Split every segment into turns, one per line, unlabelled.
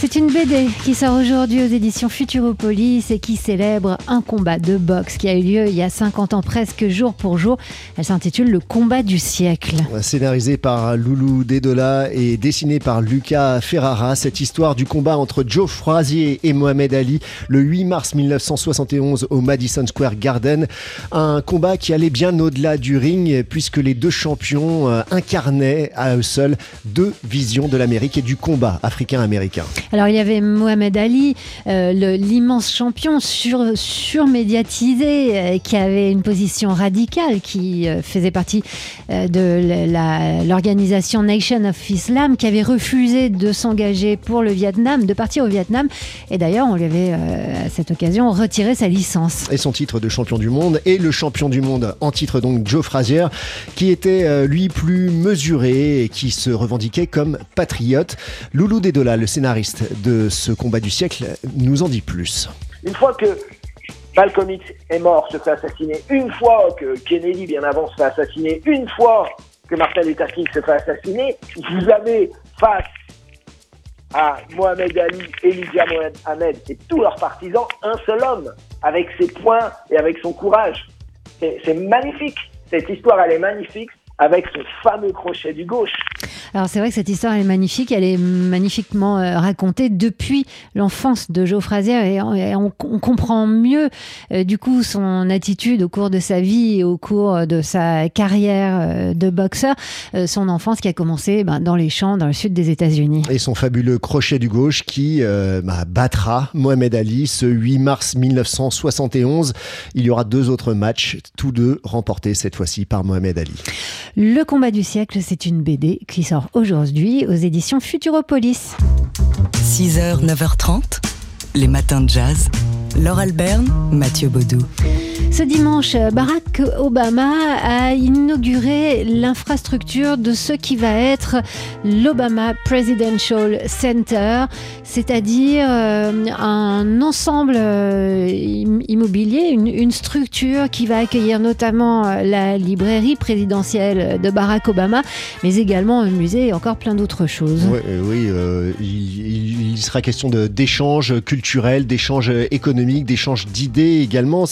C'est une BD qui sort aujourd'hui aux éditions Futuropolis et qui célèbre un combat de boxe qui a eu lieu il y a 50 ans presque jour pour jour. Elle s'intitule Le combat du siècle.
Scénarisé par Loulou Dedola et dessiné par Lucas Ferrara, cette histoire du combat entre Joe Frazier et Mohamed Ali le 8 mars 1971 au Madison Square Garden. Un combat qui allait bien au-delà du ring puisque les deux champions euh, incarnaient à eux seuls deux visions de l'Amérique et du combat africain-américain.
Alors il y avait Mohamed Ali, euh, l'immense champion sur, surmédiatisé, euh, qui avait une position radicale, qui euh, faisait partie de l'organisation Nation of Islam, qui avait refusé de s'engager pour le Vietnam, de partir au Vietnam. Et d'ailleurs, on lui avait à cette occasion retiré sa licence.
Et son titre de champion du monde, et le champion du monde en titre donc Joe Frazier, qui était lui plus mesuré et qui se revendiquait comme patriote. Loulou Dedola, le scénariste de ce combat du siècle nous en dit plus.
Une fois que Malcolm X est mort, se fait assassiner, une fois que Kennedy, bien avant, se fait assassiner, une fois que Martin Luther King se fait assassiner, vous avez face à Mohamed Ali, Elijah Mohamed et tous leurs partisans, un seul homme, avec ses points et avec son courage. C'est magnifique. Cette histoire, elle est magnifique avec ce fameux crochet du gauche.
Alors c'est vrai que cette histoire est magnifique, elle est magnifiquement euh, racontée depuis l'enfance de Joe Frazier et on, comprend mieux euh, du coup son attitude au cours de sa vie et au cours de sa carrière euh, de boxeur, son enfance qui a commencé ben, dans les champs dans le sud des États-Unis.
Et son fabuleux crochet du gauche qui bah, battra Mohamed Ali ce 8 mars 1971. Il y aura deux autres matchs, tous deux remportés cette fois-ci par Mohamed Ali.
Le combat du siècle, c'est une BD qui sort aujourd'hui aux éditions Futuropolis.
6h, 9h30, les matins de jazz. Laure Alberne, Mathieu Baudou.
Ce dimanche, Barack Obama a inauguré l'infrastructure de ce qui va être l'Obama Presidential Center, c'est-à-dire euh, un ensemble euh, immobilier, une, structure qui va accueillir notamment euh, la librairie présidentielle de Barack Obama, mais également un musée et encore plein d'autres choses.
Oui, il, sera question d'échanges culturels, d'échanges économiques, d'échanges d'idées également.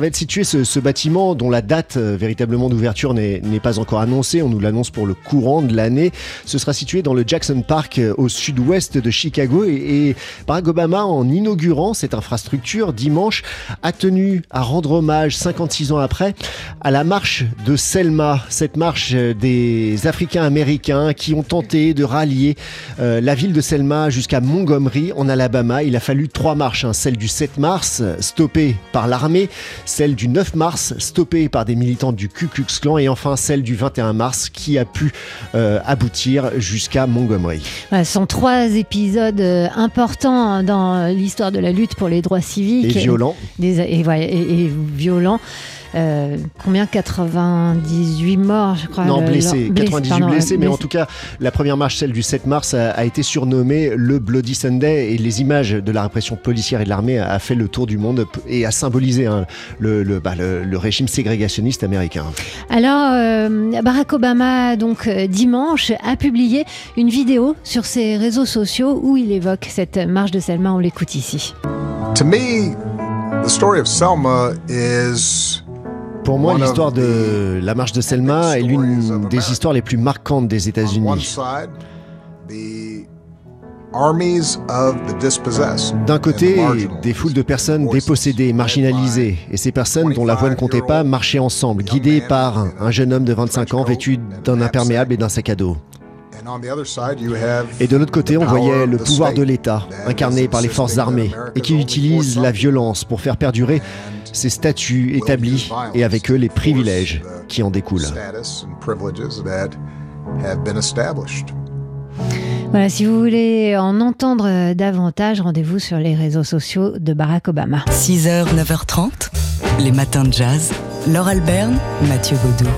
Va être situé ce, bâtiment dont la date euh, véritablement d'ouverture n'est pas encore annoncée. On nous l'annonce pour le courant de l'année. Ce sera situé dans le Jackson Park euh, au sud-ouest de Chicago. Et, Barack Obama, en inaugurant cette infrastructure dimanche, a tenu à rendre hommage 56 ans après à la marche de Selma, cette marche euh, des Africains américains qui ont tenté de rallier la ville de Selma jusqu'à Montgomery en Alabama. Il a fallu trois marches, hein. celle du 7 mars, stoppée par l'armée, celle du 9 mars, stoppée par des militants du Ku Klux Klan, et enfin celle du 21 mars, qui a pu euh, aboutir jusqu'à Montgomery.
ce sont trois épisodes euh, importants dans l'histoire de la lutte pour les droits civiques.
Et violents.
et violents. Euh, combien? 98 morts, je crois.
Non, blessés. 98 blessés, mais en tout cas, la première marche, celle du 7 mars, a, été surnommée le Bloody Sunday et les images de la répression policière et de l'armée a fait le tour du monde et a symbolisé hein, bah, le, le, régime ségrégationniste américain.
Alors, euh, Barack Obama, donc euh, dimanche, a publié une vidéo sur ses réseaux sociaux où il évoque cette marche de Selma. On l'écoute ici.
To me, the story of Selma is
pour moi, l'histoire de la marche de Selma est l'une des histoires les plus marquantes des États-Unis. D'un côté, des foules de personnes dépossédées, marginalisées, et ces personnes dont la voix ne comptait pas marchaient ensemble, guidées par un jeune homme de 25 ans vêtu d'un imperméable et d'un sac à dos. Et de l'autre côté, on voyait le pouvoir de l'État, incarné par les forces armées, et qui utilise la violence pour faire perdurer ces statuts établis et avec eux les privilèges qui en découlent.
Voilà, si vous voulez en entendre davantage, rendez-vous sur les réseaux sociaux de Barack Obama.
6h, 9h30, les matins de jazz. Laure Alberne, Mathieu Baudou.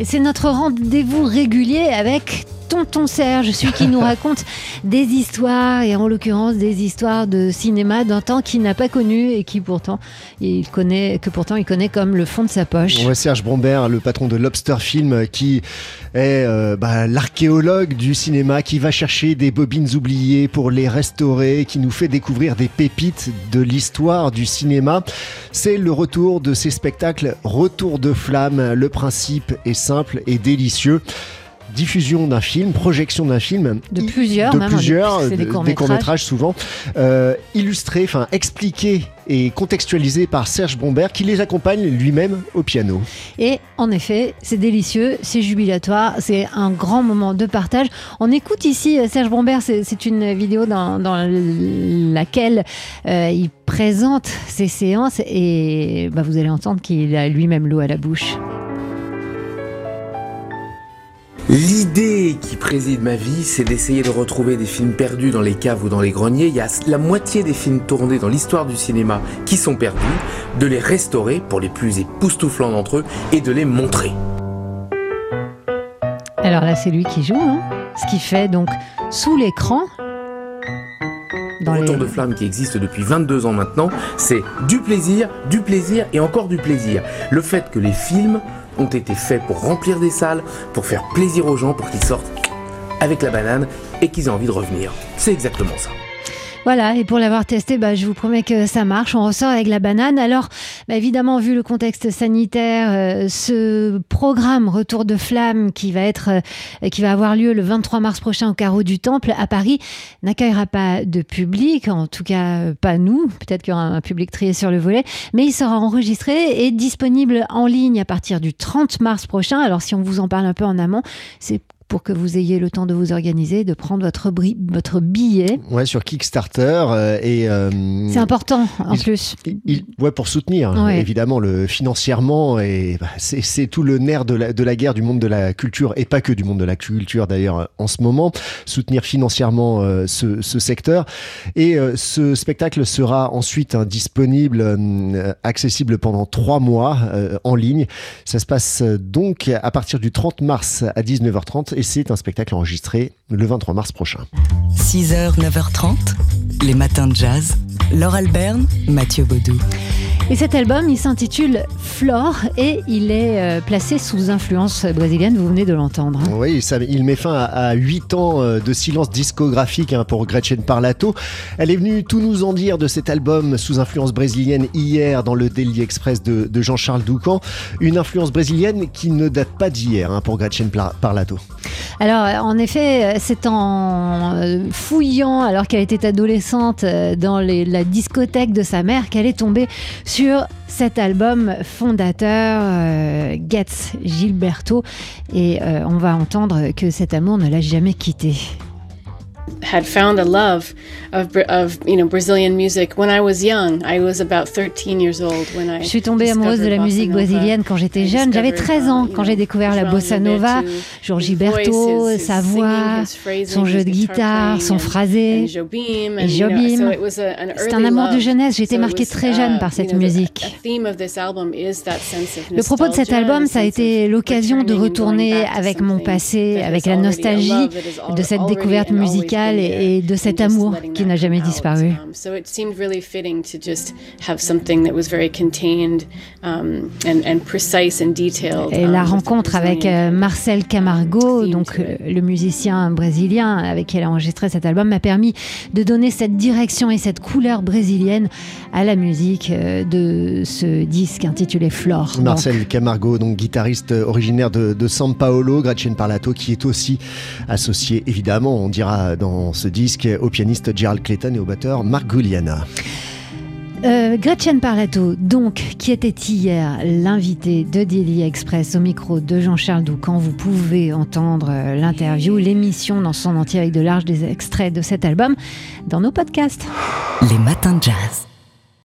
Et c'est notre rendez-vous régulier avec Tonton Serge, celui qui nous raconte des histoires, et en l'occurrence des histoires de cinéma d'un temps qu'il n'a pas connu et qui pourtant il connaît, que pourtant il connaît comme le fond de sa poche.
Ouais, Serge Brombert, le patron de Lobster Film, qui est euh, bah, l'archéologue du cinéma, qui va chercher des bobines oubliées pour les restaurer, qui nous fait découvrir des pépites de l'histoire du cinéma. C'est le retour de ces spectacles Retour de flamme. Le principe est simple et délicieux diffusion d'un film, projection d'un film,
de plusieurs,
de
même,
plusieurs,
c'est des
de-
courts-métrages.
souvent, euh, illustrés, enfin expliqués et contextualisés par Serge Brombert, qui les accompagne lui-même au piano.
Et en effet, c'est délicieux, c'est jubilatoire, c'est un grand moment de partage. On écoute ici euh, Serge Brombert, c'est c'est une vidéo dans, dans laquelle euh, il présente ses séances et bah, vous allez entendre qu'il a lui-même l'eau à la bouche.
L'idée qui préside ma vie, c'est d'essayer de retrouver des films perdus dans les caves ou dans les greniers. Il y a la moitié des films tournés dans l'histoire du cinéma qui sont perdus, de les restaurer pour les plus époustouflants d'entre eux et de les montrer.
Alors là, c'est lui qui joue, hein, ce qui fait donc sous l'écran. Dans
Retour
les-
de flamme qui existe depuis 22 ans maintenant, c'est du plaisir, du plaisir et encore du plaisir. Le fait que les films ont été faits pour remplir des salles, pour faire plaisir aux gens, pour qu'ils sortent avec la banane et qu'ils aient envie de revenir. C'est exactement ça.
Voilà, et pour l'avoir testé, bah, je vous promets que ça marche. On ressort avec la banane. Alors, bah, évidemment, vu le contexte sanitaire, euh, ce programme Retour de flamme qui va être, euh, qui va avoir lieu le 23 mars prochain au carreau du Temple à Paris n'accueillera pas de public, en tout cas euh, pas nous. Peut-être qu'il y aura un public trié sur le volet, mais il sera enregistré et disponible en ligne à partir du 30 mars prochain. Alors, si on vous en parle un peu en amont, c'est pour que vous ayez le temps de vous organiser, de prendre votre, billet.
Ouais, sur Kickstarter euh, et euh,
C'est important en
il-
plus.
il- ouais, pour soutenir
Ouais.
évidemment le financièrement et bah, c'est tout le nerf de la, de la guerre du monde de la culture et pas que du monde de la culture d'ailleurs en ce moment soutenir financièrement euh, ce, ce secteur et ce spectacle sera ensuite hein, disponible accessible pendant trois mois en ligne ça se passe donc à partir du 30 mars à 19h30 et c'est un spectacle enregistré le 23 mars prochain
6h, 9h30, les matins de jazz. Laure Alberne, Mathieu Baudou.
Et cet album, il s'intitule Flore et il est euh, placé sous influence brésilienne, vous venez de l'entendre. hein.
Oui, ça, il met fin à 8 ans euh, de silence discographique hein, pour Gretchen Parlato. Elle est venue tout nous en dire de cet album sous influence brésilienne hier dans le Daily Express de, de Jean-Charles Doucan. Une influence brésilienne qui ne date pas d'hier hein, pour Gretchen Parlato.
Alors, en effet, c'est en euh, fouillant, alors qu'elle était adolescente, dans les- la discothèque de sa mère, qu'elle est tombée sur cet album fondateur, euh, Getz Gilberto. Et euh, on va entendre que cet amour ne l'a jamais quitté.
Had found a love of Bra- of you know Brazilian music when I was young. I was about 13 years old when I
Je suis tombée amoureuse de la musique brésilienne quand j'étais jeune. J'avais
discovered,
13 ans
uh,
quand j'ai découvert la bossa nova,
his
Gilberto, sa voix, son jeu de
guitar
guitare, son phrasé. Et Jobim.
so it was a- an
C'est un amour de jeunesse. J'ai été marquée très
uh,
jeune par cette musique.
a theme of this album is that sense of
Le propos de cet album, ça a été l'occasion de retourner avec mon passé, avec la nostalgie de cette découverte musicale et, et de cet amour qui
that
n'a jamais disparu.
Um, so it seemed really fitting to just have something that was very contained um, and, and precise and detailed.
Et
um,
la
with the
rencontre avec euh,
of
Marcel Camargo, donc euh, le musicien brésilien avec qui elle a enregistré cet album, m'a permis de donner cette direction et cette couleur brésilienne à la musique euh, de ce disque intitulé Flore. Donc,
Marcel Camargo, donc guitariste originaire de, de San Paolo, Gretchen Parlato, qui est aussi associé, évidemment, on dira dans ce disque, au pianiste Gerald Clayton et au batteur Mark Guliana.
Euh, Gretchen Parlato, donc, qui était hier l'invité de Daily Express au micro de Jean-Charles Doucan. Vous pouvez entendre euh, l'interview, l'émission dans son entier avec de larges des extraits de cet album dans nos podcasts.
Les matins de jazz.